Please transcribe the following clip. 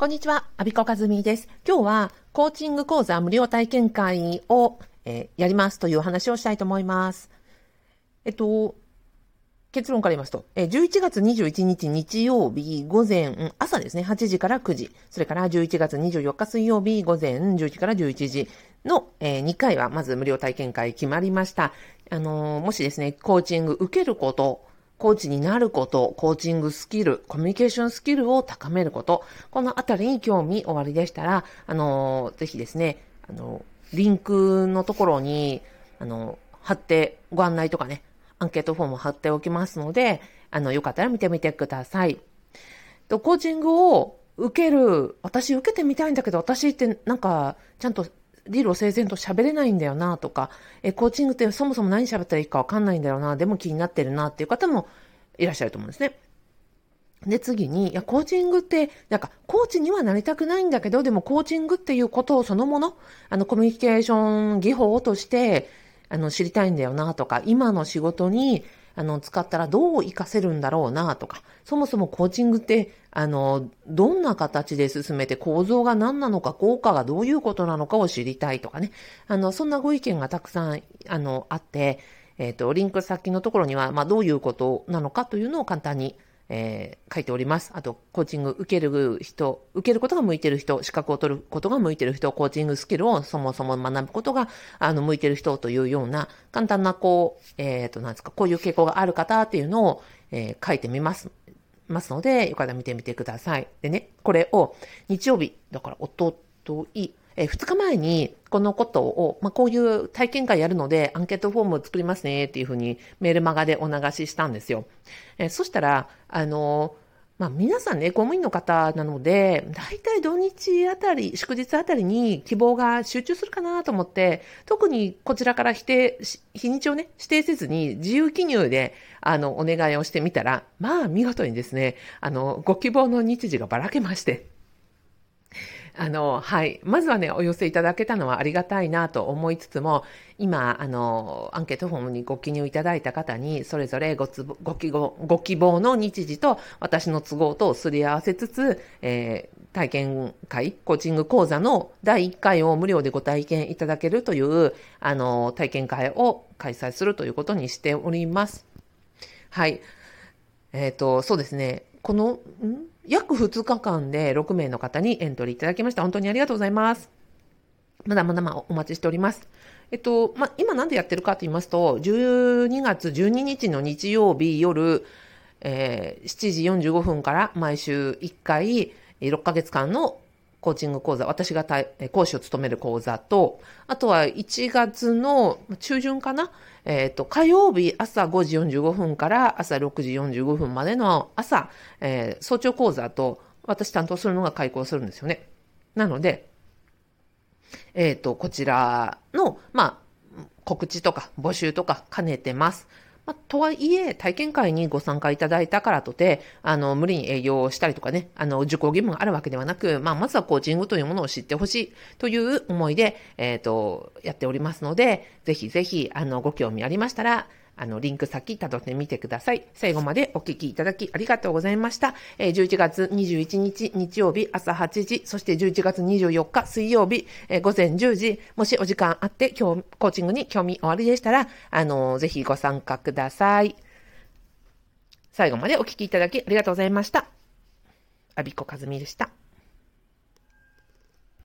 こんにちは、アビコカズミです。今日はコーチング講座無料体験会を、えー、やりますという話をしたいと思います。えっと、結論から言いますと、えー、11月21日日曜日午前、朝ですね、8時から9時、それから11月24日水曜日午前10時から11時の、えー、2回はまず無料体験会決まりました。あのー、もしですね、コーチング受けること、コーチになること、コーチングスキル、コミュニケーションスキルを高めること、このあたりに興味おありでしたら、あの、ぜひですね、あの、リンクのところに、あの、貼ってご案内とかね、アンケートフォームを貼っておきますので、あの、よかったら見てみてください。と、コーチングを受ける、私受けてみたいんだけど、私ってなんか、ちゃんと理路整然と喋れないんだよなとか、え、コーチングってそもそも何喋ったらいいかわかんないんだよな、でも気になってるなっていう方もいらっしゃると思うんですね。で、次に、いや、コーチングって、なんか、コーチにはなりたくないんだけど、でも、コーチングっていうことをそのもの、あの、コミュニケーション技法として、あの、知りたいんだよな、とか、今の仕事に、あの、使ったらどう活かせるんだろうな、とか、そもそもコーチングって、あの、どんな形で進めて構造が何なのか、効果がどういうことなのかを知りたいとかね。あの、そんなご意見がたくさん、あの、あって、えっ、ー、と、リンク先のところには、まあ、どういうことなのかというのを簡単に、えー、書いております。あと、コーチング受ける人、受けることが向いてる人、資格を取ることが向いてる人、コーチングスキルをそもそも学ぶことが、あの、向いてる人というような、簡単な、こう、えっ、ー、と、なんですか、こういう傾向がある方っていうのを、えー、書いてみます。ますので、よかったら見てみてください。でね、これを日曜日、だからおととい、え2日前にこのことを、まあ、こういう体験会やるのでアンケートフォームを作りますねっていうふうにメールマガでお流ししたんですよ。えそしたら、あのまあ、皆さんね、公務員の方なので、大体土日あたり、祝日あたりに希望が集中するかなと思って、特にこちらから否定、日にちをね、指定せずに自由記入で、あの、お願いをしてみたら、まあ、見事にですね、あの、ご希望の日時がばらけまして、あの、はい。まずはね、お寄せいただけたのはありがたいなと思いつつも、今、あの、アンケートフォームにご記入いただいた方に、それぞれごつご希望ご希望の日時と私の都合とすり合わせつつ、えー、体験会、コーチング講座の第1回を無料でご体験いただけるという、あの、体験会を開催するということにしております。はい。えっ、ー、と、そうですね。この、ん？約2日間で6名の方にエントリーいただきました。本当にありがとうございます。まだまだまお待ちしております。えっと、ま今なんでやってるかと言いますと、12月12日の日曜日夜、えー、7時45分から毎週1回、6ヶ月間のコーチング講座、私が講師を務める講座と、あとは1月の中旬かなえっ、ー、と、火曜日朝5時45分から朝6時45分までの朝、えー、早朝講座と私担当するのが開講するんですよね。なので、えっ、ー、と、こちらの、まあ、告知とか募集とか兼ねてます。まあ、とはいえ、体験会にご参加いただいたからとて、あの、無理に営業したりとかね、あの、受講義務があるわけではなく、まあ、まずはコーチングというものを知ってほしいという思いで、えっ、ー、と、やっておりますので、ぜひぜひ、あの、ご興味ありましたら、あの、リンク先辿ってみてください。最後までお聞きいただきありがとうございました。えー、11月21日日曜日朝8時、そして11月24日水曜日、え、午前10時、もしお時間あって今日コーチングに興味おありでしたら、あの、ぜひご参加ください。最後までお聞きいただきありがとうございました。アビコカズミでした。